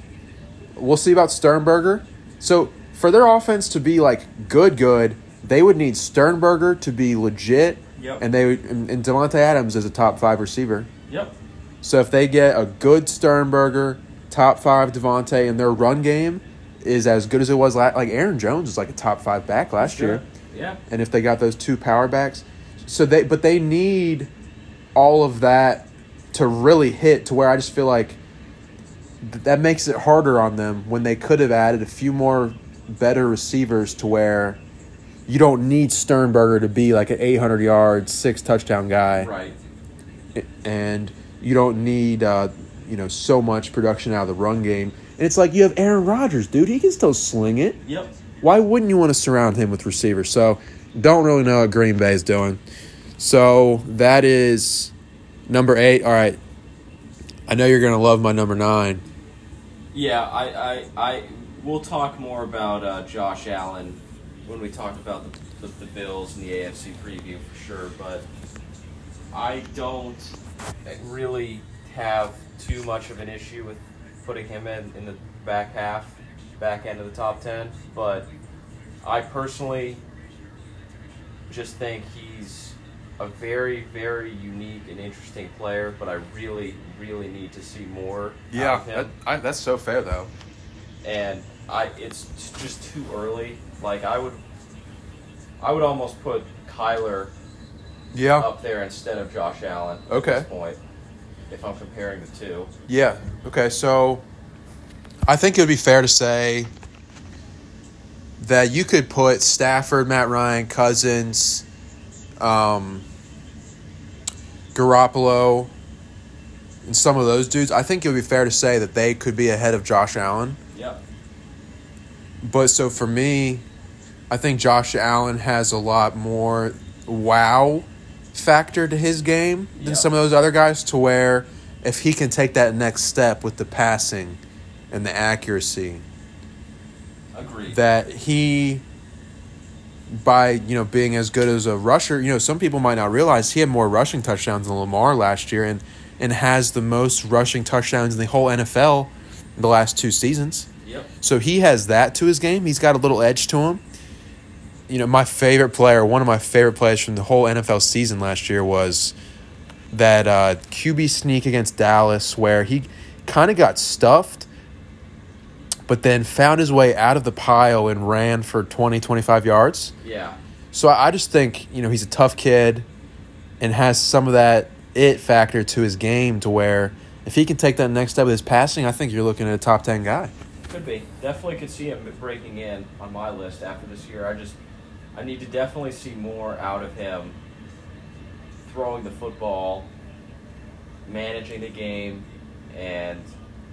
we'll see about Sternberger. So for their offense to be like good good, they would need Sternberger to be legit Yep. and they would, and, and Davante Adams is a top 5 receiver. yep. So if they get a good Sternberger, top five Davante, and their run game is as good as it was last, like Aaron Jones was like a top five back last Sure. year, Yeah. and if they got those two power backs, so they but they need all of that to really hit to where I just feel like th- that makes it harder on them when they could have added a few more better receivers to where you don't need Sternberger to be like an 800 yard, six touchdown guy Right. and you don't need uh, you know so much production out of the run game. And it's like you have Aaron Rodgers, dude. He can still sling it. Yep. Why wouldn't you want to surround him with receivers? So don't really know what Green Bay is doing. So that is number eight. All right. I know you're gonna love my number nine. Yeah, I, I, I, we'll talk more about uh, Josh Allen when we talk about the, the, the Bills and the AFC preview for sure. But I don't really have too much of an issue with putting him in, in the back half, back end of the top 10. But I personally just think he's a very, very unique and interesting player, but I really, really need to see more of him. I, that's so fair though. and I it's just too early. Like I would, I would almost put Kyler Yeah, up there instead of Josh Allen at Okay. this point. If I'm comparing the two, yeah. Okay, so I think it would be fair to say that you could put Stafford, Matt Ryan, Cousins, um, Garoppolo, and some of those dudes. I think it would be fair to say that they could be ahead of Josh Allen. yep, But so for me, I think Josh Allen has a lot more wow factor to his game than Yeah. some of those other guys to where if he can take that next step with the passing and the accuracy agreed. that he by you know being as good as a rusher you know some people might not realize he had more rushing touchdowns than Lamar last year and and has the most rushing touchdowns in the whole NFL in the last two seasons yep, so he has that to his game. He's got a little edge to him. You know, my favorite player, one of my favorite plays from the whole NFL season last year was that uh, QB sneak against Dallas where he kind of got stuffed, but then found his way out of the pile and ran for 20, 25 yards. yeah, So I I just think, you know, he's a tough kid and has some of that it factor to his game to where if he can take that next step with his passing, I think you're looking at a top 10 guy. could be. Definitely could see him breaking in on my list after this year. I just, I need to definitely see more out of him. Throwing the football, managing the game, and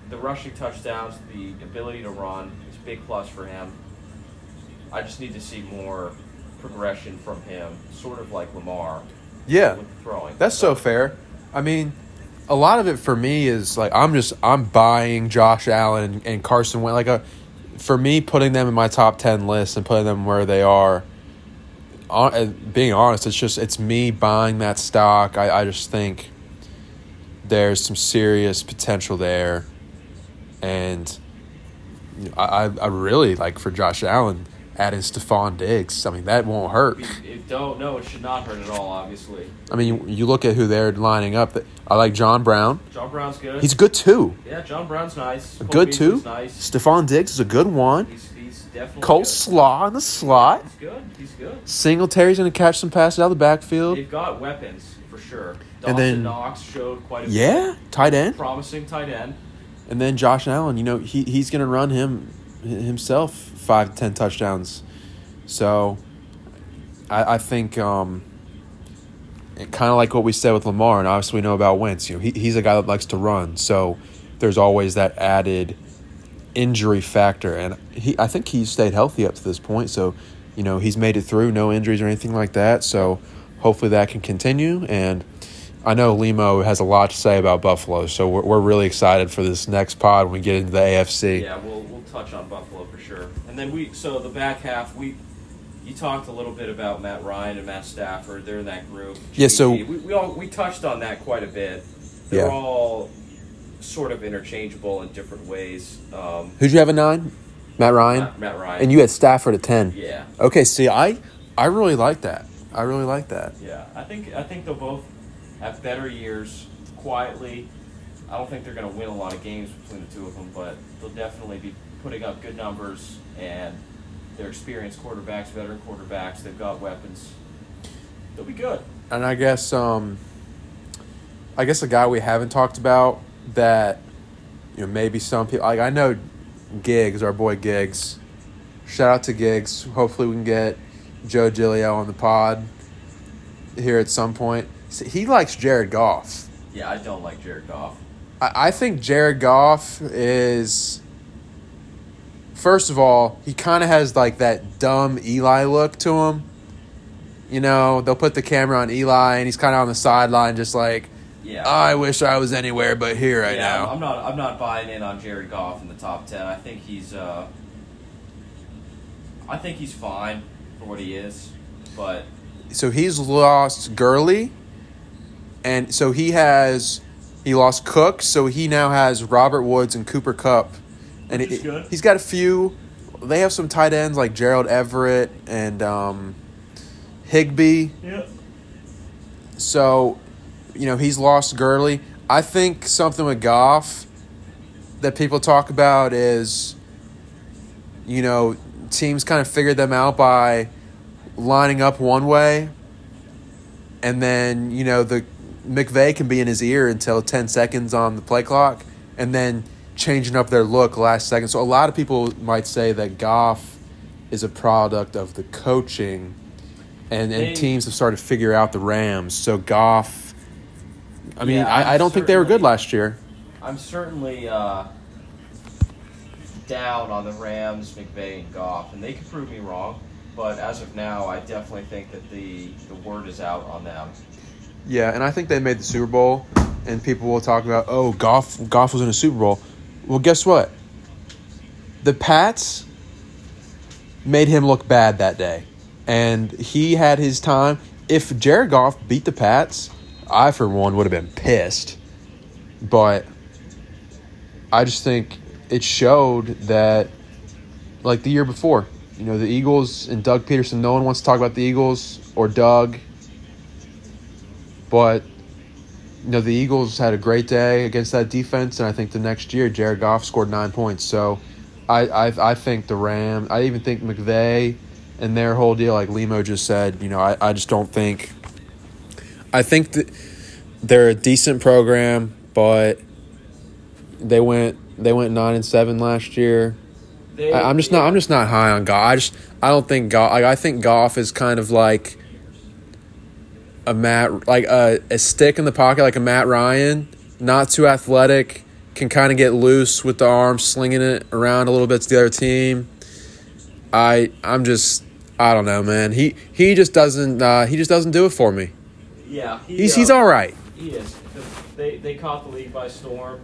the rushing touchdowns, the ability to run is a big plus for him. I just need to see more progression from him, sort of like Lamar Yeah. with throwing. That's so fair. I mean, a lot of it for me is like I'm just I'm buying Josh Allen and, and Carson Wentz. Like a, for me, putting them in my top ten list and putting them where they are. Uh, Being honest, it's just it's me buying that stock. I, I just think there's some serious potential there, and I I I really like for Josh Allen adding Stefon Diggs. I mean that won't hurt. It, it don't no, it should not hurt at all. Obviously, I mean, you, you look at who they're lining up. I like John Brown. John Brown's good. He's good too. yeah, John Brown's nice. Cole Good Beasley's too. Nice. Stefon Diggs is a good one. He's definitely Cole good. Slaw in the slot. He's good. He's good. Singletary's going to catch some passes out of the backfield. They've got weapons for sure. Dawson And then- Knox showed quite a Yeah, tight end. promising tight end. And then Josh Allen, you know, he he's going to run him himself five to ten touchdowns. So I, I think um, kind of like what we said with Lamar, and obviously we know about Wentz. You know, he, he's a guy that likes to run, so there's always that added injury factor. And he, I think he stayed healthy up to this point, so you know he's made it through, no injuries or anything like that. So hopefully that can continue. And I know Limo has a lot to say about Buffalo, so we're, we're really excited for this next pod when we get into the AFC. Yeah, we'll we'll touch on Buffalo for sure. And then we so the back half we you talked a little bit about Matt Ryan and Matt Stafford. They're in that group. Yeah, so- we, we all we touched on that quite a bit. They're Yeah. all sort of interchangeable in different ways. Um, Who'd you have a nine? Matt Ryan. Matt, Matt Ryan And you had Stafford at ten. yeah. Okay, see, I I really like that. I really like that. Yeah, I think I think they'll both have better years quietly. I don't think they're going to win a lot of games between the two of them, but they'll definitely be putting up good numbers and they're experienced quarterbacks, veteran quarterbacks. They've got weapons. They'll be good. And I guess um I guess a guy we haven't talked about that you know maybe some people like I know Gigs, our boy Gigs. Shout out to Gigs. Hopefully we can get Joe Gilio on the pod here at some point. See, He likes Jared Goff. Yeah, I don't like Jared Goff. I, I think Jared Goff is. First of all, he kind of has like that dumb Eli look to him. You know, they'll put the camera on Eli, and he's kind of on the sideline, just like, Yeah. I wish I was anywhere but here right yeah, now. I'm not. I'm not buying in on Jared Goff in the top ten. I think he's. Uh, I think he's fine for what he is, but so he's lost Gurley, and so he has he lost Cook, so he now has Robert Woods and Cooper Kupp, and it- good. he's got a few. They have some tight ends like Gerald Everett and um, Higbee, yeah. So, you know, he's lost Gurley. I think something with Goff that people talk about is, you know, teams kind of figured them out by lining up one way, and then you know the McVay can be in his ear until ten seconds on the play clock, and then changing up their look last second. So a lot of people might say that Goff is a product of the coaching, and and teams have started to figure out the Rams. So Goff, I mean, Yeah, I, I don't think they were good last year. I'm certainly uh, down on the Rams, McVay, and Goff, and they could prove me wrong. But as of now, I definitely think that the the word is out on them. Yeah, and I think they made the Super Bowl, and people will talk about, oh, Goff, Goff was in a Super Bowl. Well, guess what? The Pats made him look bad that day, and he had his time. If Jared Goff beat the Pats, I for one would have been pissed, but I just think it showed that, like the year before, you know, the Eagles and Doug Pederson. No one wants to talk about the Eagles or Doug. But you know, the Eagles had a great day against that defense, and I think the next year Jared Goff scored nine points. So I I, I think the Ram. I even think McVay and their whole deal, like Limo just said. You know, I, I just don't think. I think that they're a decent program, but they went they went nine and seven last year. They, I, I'm just not. I'm just not high on Goff. I just. I don't think Goff. Like, I think Goff is kind of like a Matt, like a, a stick in the pocket, like a Matt Ryan. Not too athletic. Can kind of get loose with the arm, slinging it around a little bit to the other team. I. I'm just. I don't know, man. He he just doesn't. Uh, he just doesn't do it for me. Yeah, he, He's uh, he's all right. He is. They, they caught the league by storm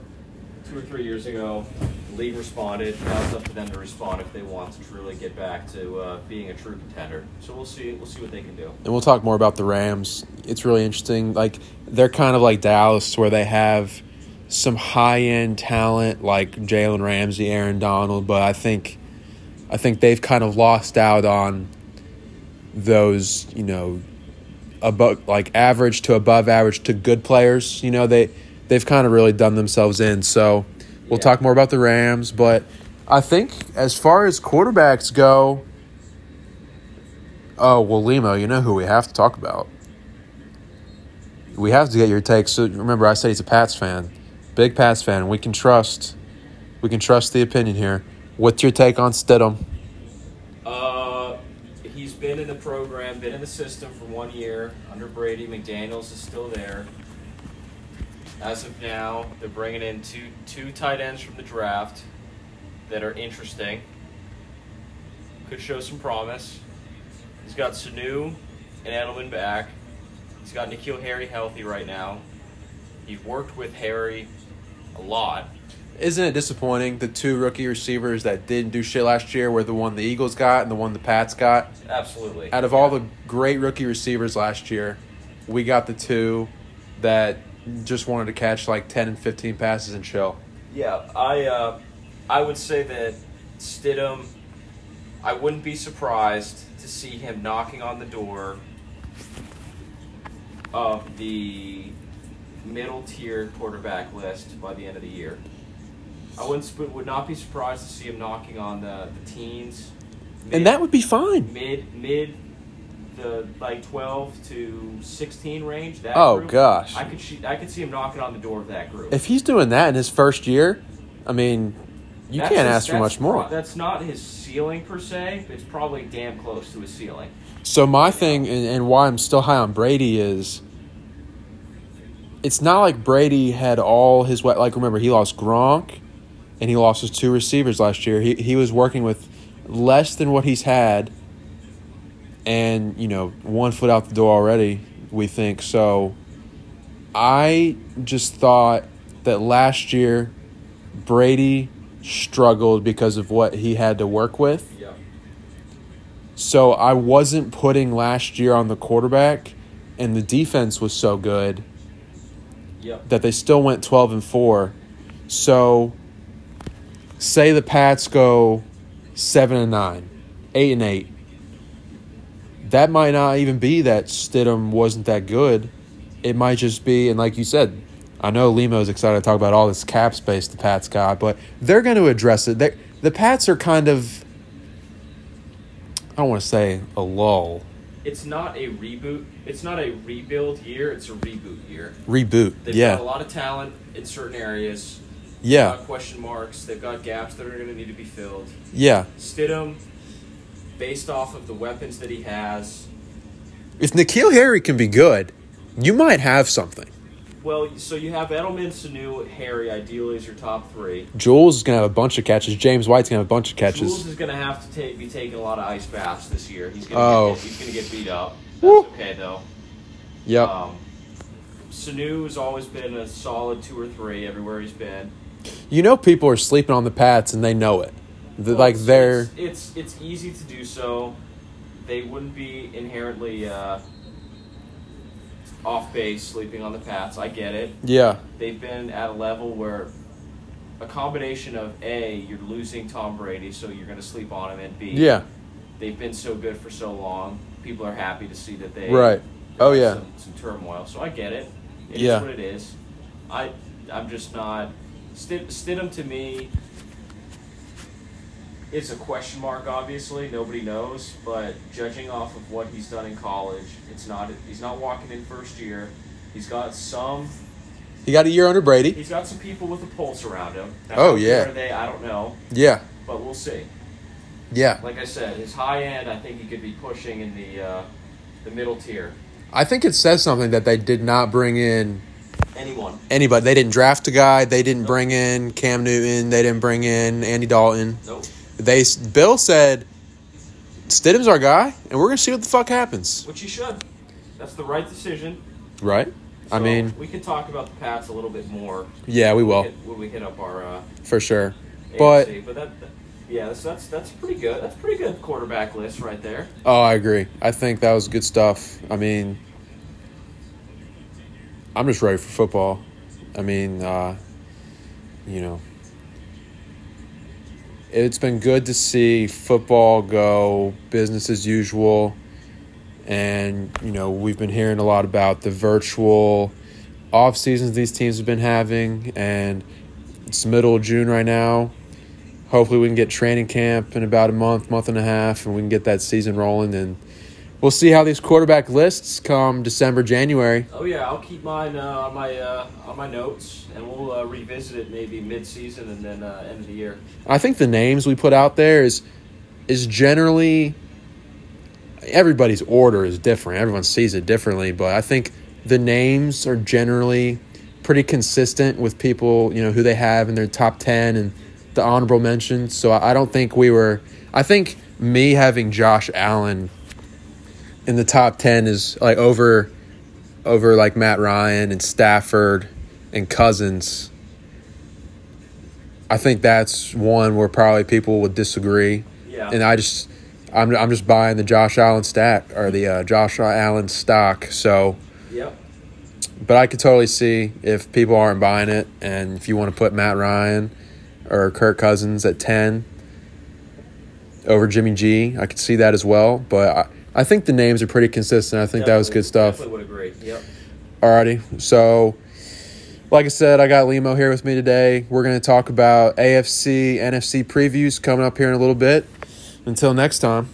two or three years ago. The league responded. Now it's up to them to respond if they want to truly get back to uh, being a true contender. So we'll see. We'll see what they can do. and we'll talk more about the Rams. It's really interesting. Like they're kind of like Dallas, where they have some high end talent like Jalen Ramsey, Aaron Donald, but I think I think they've kind of lost out on those, you know, above like average to above average to good players. You know, they they've kind of really done themselves in. So we'll Yeah. talk more about the Rams, but I think as far as quarterbacks go, oh well, Limo, you know who we have to talk about. We have to get your take. So remember, I said he's a Pats fan, big Pats fan. We can trust, we can trust the opinion here. What's your take on Stidham? Been in the program, been in the system for one year under Brady. McDaniels is still there. As of now, they're bringing in two two tight ends from the draft that are interesting. Could show some promise. He's got Sanu and Edelman back. He's got N'Keal Harry healthy right now. He's worked with Harry a lot. Isn't it disappointing the two rookie receivers that didn't do shit last year were the one the Eagles got and the one the Pats got? Absolutely. Out of all the great rookie receivers last year, we got the two that just wanted to catch like 10 and 15 passes and chill. Yeah, I uh, I would say that Stidham. I wouldn't be surprised to see him knocking on the door of the middle tier quarterback list by the end of the year. I wouldn't would not be surprised to see him knocking on the, the teens. And that would be fine. mid mid the like twelve to sixteen range. That Oh, group, gosh. I could see, I could see him knocking on the door of that group. If he's doing that in his first year, I mean, you That's can't his- ask for much more. That's not his ceiling per se. But it's probably damn close to his ceiling. So my thing and, and why I'm still high on Brady is it's not like Brady had all his like remember he lost Gronk and he lost his two receivers last year. He he was working with less than what he's had and you know one foot out the door already we think so I just thought that last year Brady struggled because of what he had to work with. Yep. So I wasn't putting last year on the quarterback, and the defense was so good Yep. that they still went 12 and 4. So say the Pats go 7 and 9, 8 and 8. That might not even be that Stidham wasn't that good. it might just be, and like you said, I know Limo's excited to talk about all this cap space the Pats got, but they're going to address it. they the Pats are kind of, I don't want to say a lull, It's not a reboot. It's not a rebuild year. It's a reboot year. reboot. They've yeah, got a lot of talent in certain areas. Yeah, They've got question marks. They've got gaps that are going to need to be filled. yeah. Stidham, based off of the weapons that he has, If N'Keal Harry can be good, you might have something. well, so you have Edelman, Sanu, Harry, ideally as your top three. Jules is going to have a bunch of catches. James White's going to have a bunch of catches. Jules is going to have to take, be taking a lot of ice baths this year. He's going to Oh. get, to get beat up. That's Woo. okay though. Yep. Um, Sanu has always been a solid two or three everywhere he's been. You know people are sleeping on the Pats and they know it. The- Well, like it's- they're it's, it's it's easy to do so. They wouldn't be inherently uh, off base sleeping on the Pats. I get it. yeah. They've been at a level where a combination of a you're losing Tom Brady, so you're going to sleep on him, and b Yeah. they've been so good for so long. People are happy to see that they Right. Oh, yeah. some, some turmoil. So I get it. It is Yeah. what it is. I I'm just not Stidham to me is a question mark. Obviously, nobody knows. But judging off of what he's done in college, it's not. He's not walking in first year. He's got some. He got a year under Brady. He's got some people with a pulse around him. Now, Oh, yeah. Are they? I don't know, Yeah. but we'll see. Yeah. Like I said, his high end, I think he could be pushing in the uh, the middle tier. I think it says something that they did not bring in Anyone? anybody. They didn't draft a guy. They didn't bring in Cam Newton. They didn't bring in Andy Dalton. Nope. They Bill said Stidham's our guy, and we're gonna see what the fuck happens. Which he should. That's the right decision. Right? I mean, we can talk about the Pats a little bit more. yeah, we will when we hit, when we hit up our uh, for sure. But AFC. but that, that- yeah, that's, that's that's pretty good. That's pretty good quarterback list right there. oh, I agree. I think that was good stuff. I mean, I'm just ready for football. I mean, uh, you know, it's been good to see football go business as usual. And, you know, we've been hearing a lot about the virtual off seasons these teams have been having. And it's middle of June right now. Hopefully, we can get training camp in about a month, month and a half, and we can get that season rolling. And we'll see how these quarterback lists come December, January. Oh yeah, I'll keep mine uh, on my uh, on my notes, and we'll uh, revisit it maybe mid season and then uh, end of the year. I think the names we put out there is is generally everybody's order is different. Everyone sees it differently, but I think the names are generally pretty consistent with people, you know, who they have in their top 10 and the honorable mentions. So I don't think we were I think me having Josh Allen in the top 10 is like over over like Matt Ryan and Stafford and Cousins. I think that's one where probably people would disagree, Yeah. and I just, I'm, I'm just buying the Josh Allen stack or the uh, Josh Allen stock. So, Yep. but I could totally see if people aren't buying it, and if you want to put Matt Ryan or Kirk Cousins at ten over Jimmy G, I could see that as well. But I, I think the names are pretty consistent. I think that was good stuff. Definitely would agree. Yep. Alrighty. So, like I said, I got Limo here with me today. We're going to talk about AFC, NFC previews coming up here in a little bit. Until next time.